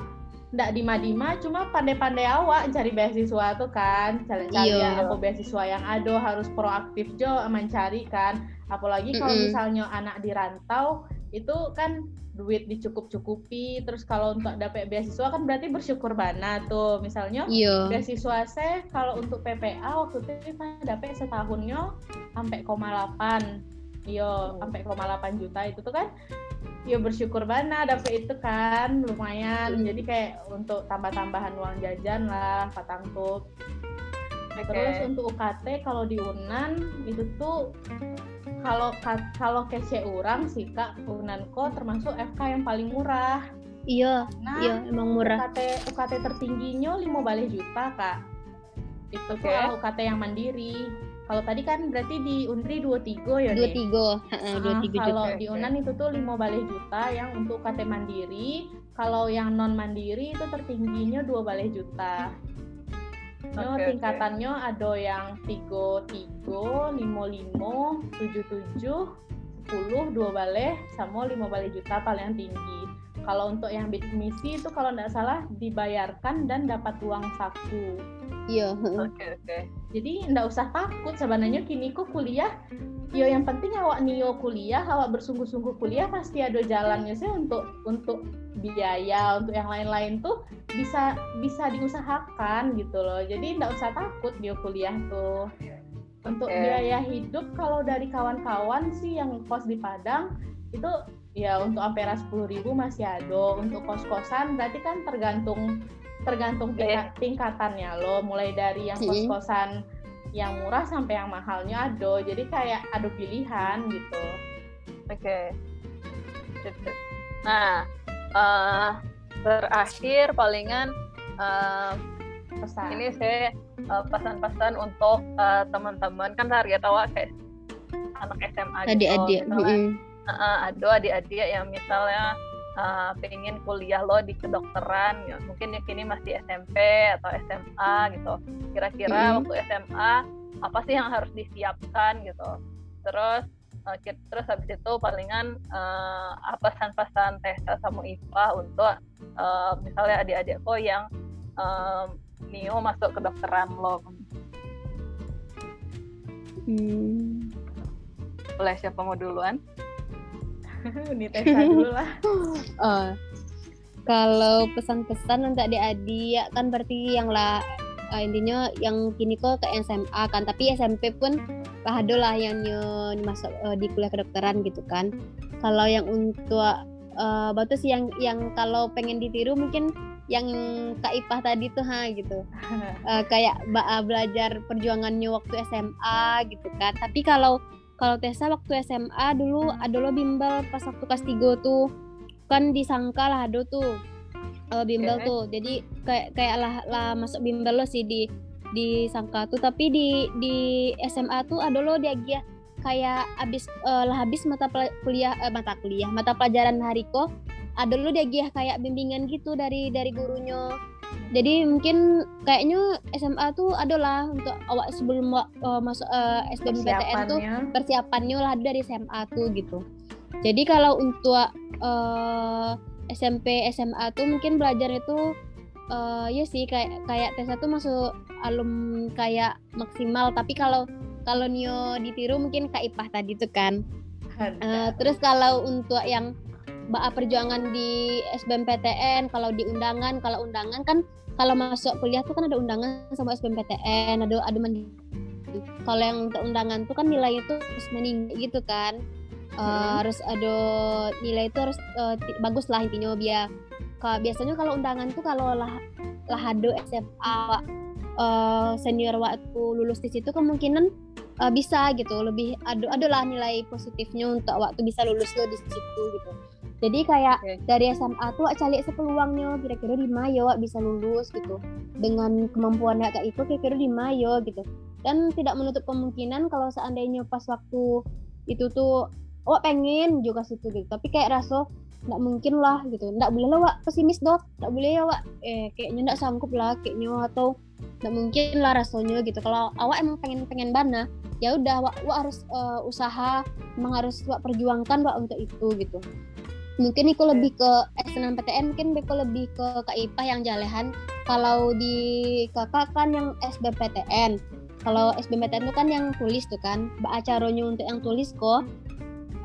ndak dima-dima cuma pandai-pandai awak cari beasiswa tuh kan cari-cari Iya. apa beasiswa yang ada harus proaktif jo mencari kan apalagi kalau Mm-mm. misalnya anak di rantau itu kan duit dicukup-cukupi terus kalau untuk dapat beasiswa kan berarti bersyukur bana tuh misalnya Iya. beasiswa saya kalau untuk PPA waktu itu kan dapat setahunnya sampai koma 8 yo sampai koma 8 juta itu tuh kan yo bersyukur bana dapat itu kan. Lumayan. Jadi kayak untuk tambah-tambahan uang jajan lah patang tuh Oke. terus untuk UKT kalau di Unan itu tuh kalau ka- kalau kece orang sih kak Unan kok termasuk FK yang paling murah. Iya, nah iya emang murah. UKT UKT tertingginya lima balik juta kak. Itu kalau UKT yang mandiri kalau tadi kan berarti di Unri 23 ya Dua Dek? tiga, heeh, dua Ah, tiga kalau juta. di Unan itu tuh lima balik juta yang untuk UKT mandiri kalau yang non mandiri itu tertingginya dua balik juta Yo, Oke, oke. tingkatannya ada yang tiga tiga lima lima tujuh tujuh sepuluh dua balik sama lima balik juta paling tinggi kalau untuk yang bidik misi itu kalau nggak salah dibayarkan dan dapat uang saku Iya, heeh. Oke oke. jadi nggak usah takut sebenarnya kini kok kuliah yo yang penting awak nio kuliah awak bersungguh-sungguh kuliah pasti ada jalannya sih untuk untuk biaya untuk yang lain-lain tuh bisa bisa diusahakan gitu loh jadi nggak usah takut dia kuliah tuh untuk Oke. biaya hidup kalau dari kawan-kawan sih yang kos di Padang itu ya untuk ampera sepuluh ribu masih ada untuk kos-kosan berarti kan tergantung tergantung Biaya. tingkat- tingkatannya lo mulai dari yang kos-kosan yang murah sampai yang mahalnya ada jadi kayak ada pilihan gitu Oke. Sip. Nah, eh, terakhir palingan eh, pesan ini saya eh, pesan-pesan untuk eh, teman-teman kan target awak kayak anak SMA gitu, Adik-adik, misalnya heeh. Eh, ada adik-adik yang misalnya uh, pengen kuliah lo di kedokteran ya, mungkin ya kini masih SMP atau SMA gitu kira-kira hmm. waktu SMA apa sih yang harus disiapkan gitu terus uh, terus habis itu palingan uh, apa pesan-pesan Tessa sama IPA untuk uh, misalnya adik-adikku yang uh, Nio masuk kedokteran lo hmm. boleh siapa mau duluan ini Tessa dulu lah. Uh, kalau pesan-pesan untuk adik-adik ya kan berarti yang lah uh, intinya yang kini kok ke SMA kan tapi SMP pun ada lah yang nyo masuk uh, di kuliah kedokteran gitu kan. Kalau yang untuk uh, batu sih yang yang kalau pengen ditiru mungkin yang Kak Ipah tadi tuh ha gitu. Uh, kayak belajar perjuangannya waktu SMA gitu kan. Tapi kalau kalau Tessa waktu SMA dulu ada lo bimbel pas waktu kelas 3 tuh. Kan disangka lah ada tuh uh, bimbel okay. tuh. Jadi kayak kayak lah, lah masuk bimbel lo sih di di sangka tuh. Tapi di di SMA tuh ada lo dia dia kayak abis uh, lah habis mata kuliah uh, mata kuliah mata pelajaran hari kok ada lo dia dia kayak bimbingan gitu dari dari gurunya jadi mungkin kayaknya SMA tuh adalah untuk awak sebelum uh, masuk uh, SBMPTN tuh persiapannya. lah dari SMA tuh gitu. Jadi kalau untuk uh, SMP SMA tuh mungkin belajar itu uh, ya sih kayak kayak tes satu masuk alum kayak maksimal. Tapi kalau kalau Nio ditiru mungkin Kak Ipah tadi tuh kan. Uh, terus kalau untuk yang Ba perjuangan di SBMPTN kalau di undangan kalau undangan kan kalau masuk kuliah tuh kan ada undangan sama SBMPTN ada ada kalau yang untuk undangan tuh kan nilai itu harus meninggi gitu kan. Uh, hmm. harus ada nilai itu harus uh, bagus lah intinya biar biasanya kalau undangan tuh kalau lah lah ada SMA uh, eh, senior waktu lulus di situ kemungkinan uh, bisa gitu. Lebih ada adalah nilai positifnya untuk waktu bisa lulus lo di situ gitu jadi kayak okay. dari SMA tuh cari sepeluangnya kira-kira di Mayo bisa lulus gitu. Dengan kemampuan kayak itu kira-kira di Mayo gitu. Dan tidak menutup kemungkinan kalau seandainya pas waktu itu tuh oh pengen juga situ gitu. Tapi kayak rasa nggak mungkin lah gitu. Nggak boleh lah wak pesimis dok. Nggak boleh ya wak eh kayaknya nggak sanggup lah kayaknya atau nggak mungkin lah rasanya gitu. Kalau awak emang pengen pengen bana ya udah wak, wak harus uh, usaha emang harus wak perjuangkan wak untuk itu gitu mungkin itu lebih ke SNMPTN mungkin Beko lebih ke KIPA yang jalehan. Kalau di kakak kan yang SBMPTN kalau SBMPTN itu kan yang tulis tuh kan. Acaranya untuk yang tulis kok.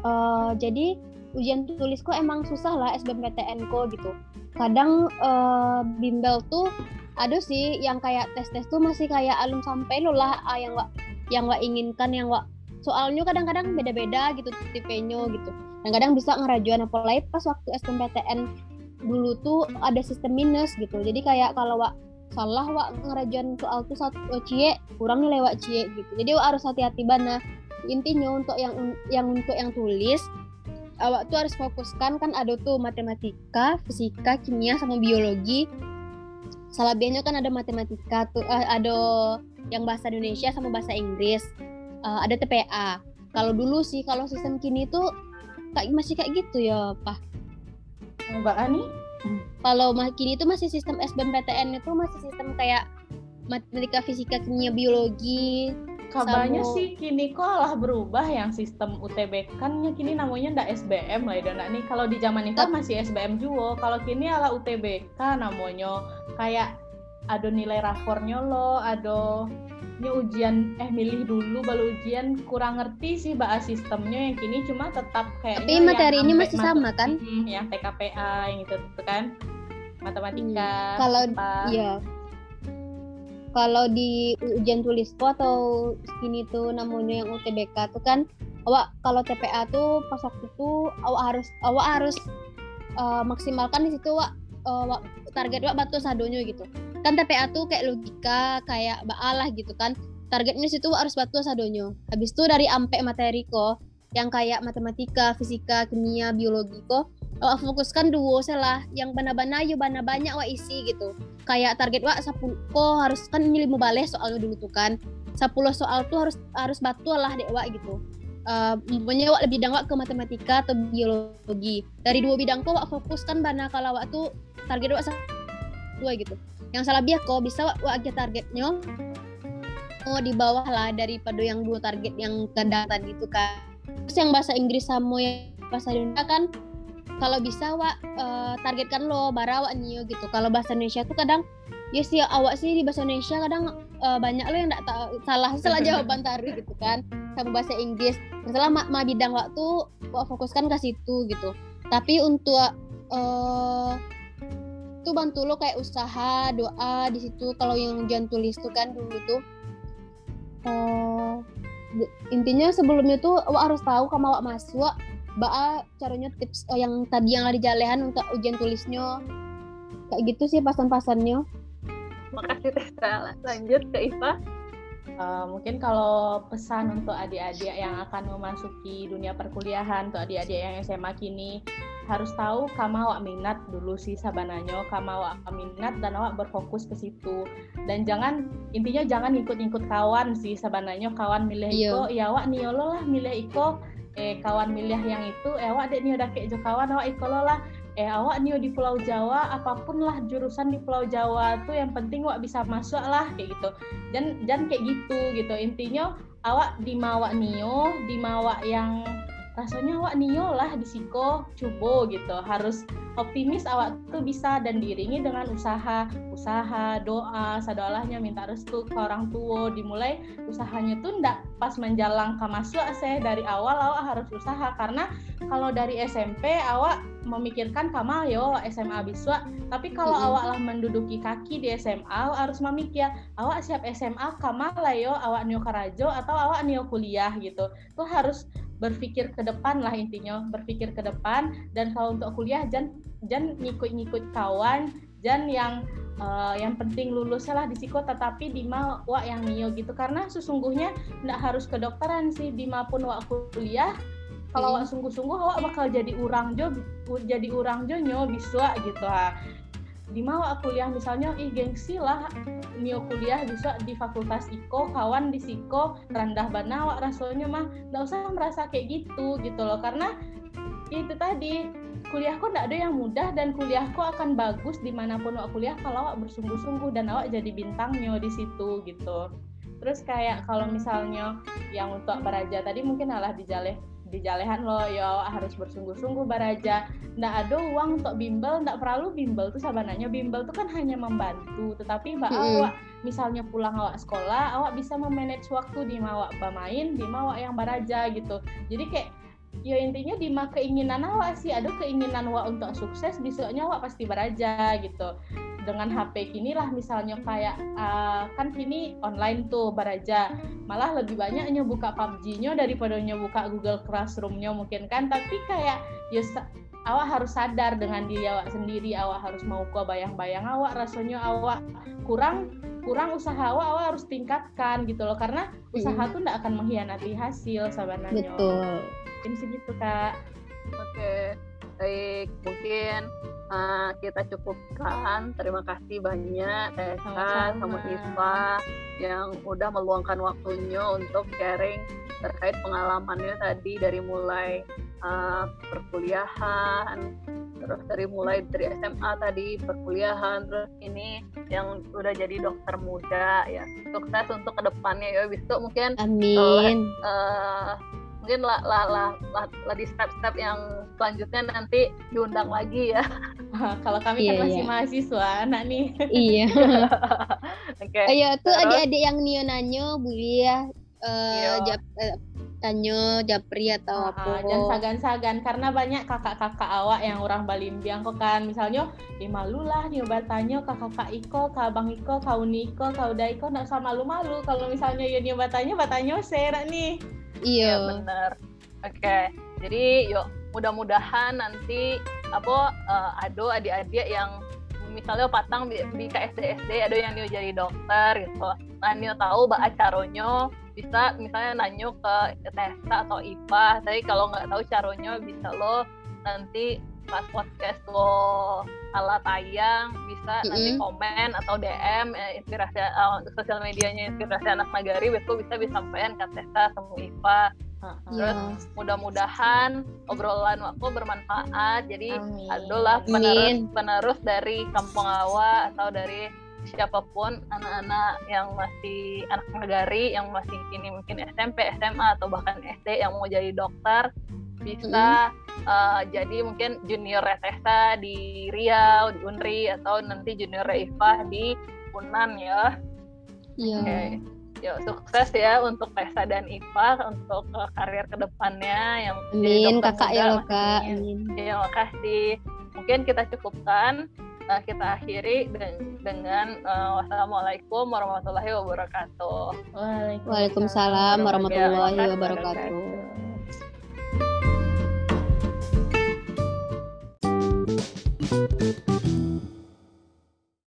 Uh, jadi ujian tulis kok emang susah lah SBMPTN kok gitu. Kadang uh, bimbel tuh ada sih yang kayak tes-tes tuh masih kayak alum sampai lo lah uh, yang wak yang wak inginkan yang wak soalnya kadang-kadang beda-beda gitu tipenya gitu dan kadang bisa ngerajuan apalagi pas waktu SBMPTN dulu tuh ada sistem minus gitu jadi kayak kalau wak salah wak ngerajuan soal tuh satu oh, cie kurang lewat cie gitu jadi wak harus hati-hati bana intinya untuk yang yang untuk yang tulis awak tuh harus fokuskan kan ada tuh matematika, fisika, kimia sama biologi. Salah biasanya kan ada matematika tuh uh, ada yang bahasa Indonesia sama bahasa Inggris. Uh, ada TPA. Kalau dulu sih kalau sistem kini tuh kayak masih kayak gitu ya, Pak. Mbak Ani? Kalau kini itu masih sistem SBMPTN itu masih sistem kayak matematika, fisika, kimia, biologi, Kabarnya Samu. sih kini kok lah berubah yang sistem UTB kan kini namanya ndak SBM lah dan nih kalau di zaman itu masih SBM juga kalau kini ala UTBK namanya kayak ada nilai rapornya lo ada ini ujian eh milih dulu baru ujian kurang ngerti sih bahas sistemnya yang kini cuma tetap kayak tapi materinya masih sama kan? Hmm, yang TKPA yang itu, itu kan? Matematika hmm. kalau iya. Kalau di ujian tulisku atau ini tuh namanya yang UTBK tuh kan awak kalau TPA tuh pas waktu itu awak harus awak harus uh, maksimalkan di situ awak uh, target awak batu sadonya gitu. Kan TPA tuh kayak logika kayak baalah gitu kan. Targetnya situ harus batu sadonya. Habis itu dari ampe materi kok yang kayak matematika, fisika, kimia, biologi kok uh, fokuskan dua salah yang bana-bana yo bana banyak wa isi gitu. Kayak target wa sepuluh kok harus kan ini lima balik soalnya dulu tuh kan. Sepuluh soal tuh harus harus batu lah dek wa gitu uh, punya wak lebih wak ke matematika atau biologi. Dari dua bidang kok wak fokus kan bana kalau wak tuh target wak dua gitu. Yang salah biak kok bisa wak, wak targetnya oh di bawah lah daripada yang dua target yang kadang tadi itu kan. Terus yang bahasa Inggris sama yang bahasa Indonesia kan kalau bisa wak uh, targetkan lo bara wak nio gitu. Kalau bahasa Indonesia tuh kadang ya sih awak sih di bahasa Indonesia kadang uh, banyak lo yang tahu salah salah jawaban tari gitu kan sama bahasa Inggris. Masalah ma, ma bidang waktu wak fokuskan ke situ gitu. Tapi untuk uh, tuh bantu lo kayak usaha doa di situ. Kalau yang ujian tulis tuh kan dulu tuh uh, intinya sebelumnya tuh awak harus tahu kamu awak masuk Ba caranya tips uh, yang tadi yang ada jalehan untuk ujian tulisnya. Kayak gitu sih pasan-pasannya. Makasih Tessa lanjut ke Iva Uh, mungkin kalau pesan untuk adik-adik yang akan memasuki dunia perkuliahan, untuk adik-adik yang SMA kini, harus tahu kamu awak minat dulu sih sabananya, kamu awak minat dan awak berfokus ke situ. Dan jangan intinya jangan ikut-ikut kawan sih sabananya, kawan milih iya. iko, ya awak niolo lah milih iko, eh kawan milih yang itu, eh awak dek nih udah kayak kawan awak iko lah eh awak nih di Pulau Jawa apa pun lah jurusan di Pulau Jawa tuh yang penting awak bisa masuk lah kayak gitu. Dan dan kayak gitu gitu. Intinya awak di mawak nio di mawak yang rasanya awak nio lah di siko cubo gitu. Harus optimis awak tuh bisa dan diiringi dengan usaha usaha doa sadolahnya minta restu ke orang tua. Dimulai usahanya tuh ndak pas menjalang ke masuk saya dari awal awak harus usaha karena kalau dari SMP awak memikirkan kamal yo SMA biswa tapi kalau mm -hmm. awak lah menduduki kaki di SMA awak harus memikir awak siap SMA kamal lah yo. Awak nio karajo atau awak nio kuliah gitu. Tuh harus berpikir ke depan lah intinya berpikir ke depan. Dan kalau untuk kuliah jangan jangan ngikut-ngikut kawan jangan yang uh, yang penting lulus lah di psiko tetapi di ma wak yang nio gitu. Karena sesungguhnya tidak harus kedokteran sih di pun wak kuliah kalau awak sungguh-sungguh awak bakal jadi orang jo jadi orang jo nyo bisa gitu. Ha di mana kuliah misalnya ih gengsi lah. Nio kuliah bisa di fakultas iko kawan di siko rendah bana awak rasanya mah. Nggak usah merasa kayak gitu gitu loh. Karena itu tadi kuliahku nggak ada yang mudah dan kuliahku akan bagus di mana pun awak kuliah kalau awak bersungguh-sungguh dan awak jadi bintangnya di situ gitu. Terus kayak kalau misalnya yang untuk beraja tadi mungkin alah dijaleh di jalehan lo yo harus bersungguh-sungguh baraja. Ndak ada uang untuk bimbel ndak perlu bimbel tuh sabananya bimbel tuh kan hanya membantu tetapi mbak mm awak misalnya pulang awak sekolah awak bisa memanage waktu di mawak bermain di mawak yang baraja gitu. Jadi kayak ya intinya di keinginan awak sih. Ada keinginan awak untuk sukses besoknya awak pasti beraja gitu dengan HP kini lah misalnya kayak uh, kan kini online tuh baraja. Malah lebih banyaknya buka PUBG-nya daripada buka Google Classroom-nya mungkin kan. Tapi kayak ya awak harus sadar dengan diri awak sendiri. Awak harus mau ke bayang-bayang awak rasanya awak kurang kurang usaha awak awak harus tingkatkan gitu loh. Karena usaha hmm. tuh tidak akan mengkhianati hasil sebenarnya. Betul. Mungkin segitu kak. Oke baik mungkin uh, kita cukupkan. Terima kasih banyak Tessa sama Iva yang udah meluangkan waktunya untuk sharing terkait pengalamannya tadi dari mulai uh, perkuliahan, terus dari mulai dari SMA tadi perkuliahan, terus ini yang udah jadi dokter muda ya. Sukses untuk ke depannya ya, Bistu mungkin. Amin. Uh, mungkin lah lah lah, lah, lah di step-step yang selanjutnya nanti diundang lagi ya. Kalau kami iya, kan masih iya. mahasiswa, anak nih. Iya. Oke. okay. Ayo tuh adik-adik yang Nio nanyo, Bu ya, uh, jap, uh, Tanyo, Japri atau uh, apa? Dan sagan-sagan karena banyak kakak-kakak awak yang orang Balimbiang kok kan. Misalnya, di malu lah nih tanyo kakak-kakak Iko, kak Bang Iko, kak Uni Iko, kak Uda Iko, nggak usah malu-malu. Kalau misalnya ya nyoba tanya, batanyo sera nih. Iya. Ya, bener. Oke, okay. jadi yuk mudah-mudahan nanti apa uh, ado adik-adik yang misalnya patang di, di KSD SD ada yang dia jadi dokter gitu. Nah, tahu bah acaronyo bisa misalnya nanyo ke Tessa atau IPA. Tapi kalau nggak tahu caronyo bisa lo nanti pas podcast lo ala tayang bisa mm -hmm. nanti komen atau DM eh, inspirasi uh, sosial medianya inspirasi anak nagari itu bisa disampaikan ke Tessa sama Iya. Terus mudah-mudahan obrolan aku bermanfaat. Jadi adalah penerus penerus dari Kampung Awa atau dari siapa pun anak-anak yang masih anak negari yang masih ini mungkin SMP, SMA atau bahkan SD yang mau jadi dokter bisa uh, jadi mungkin junior Retesa di Riau, di Unri atau nanti junior Reifah di Unan ya. Iya. Oke. Yuk, sukses ya untuk Tessa dan Iva untuk uh, karir ke depannya yang Amin, kakak ya loh kak. Amin. Ya, makasih. Mungkin kita cukupkan uh, kita akhiri den dengan uh, wassalamualaikum warahmatullahi wabarakatuh. Waalaikumsalam, warahmatullahi wabarakatuh. wabarakatuh.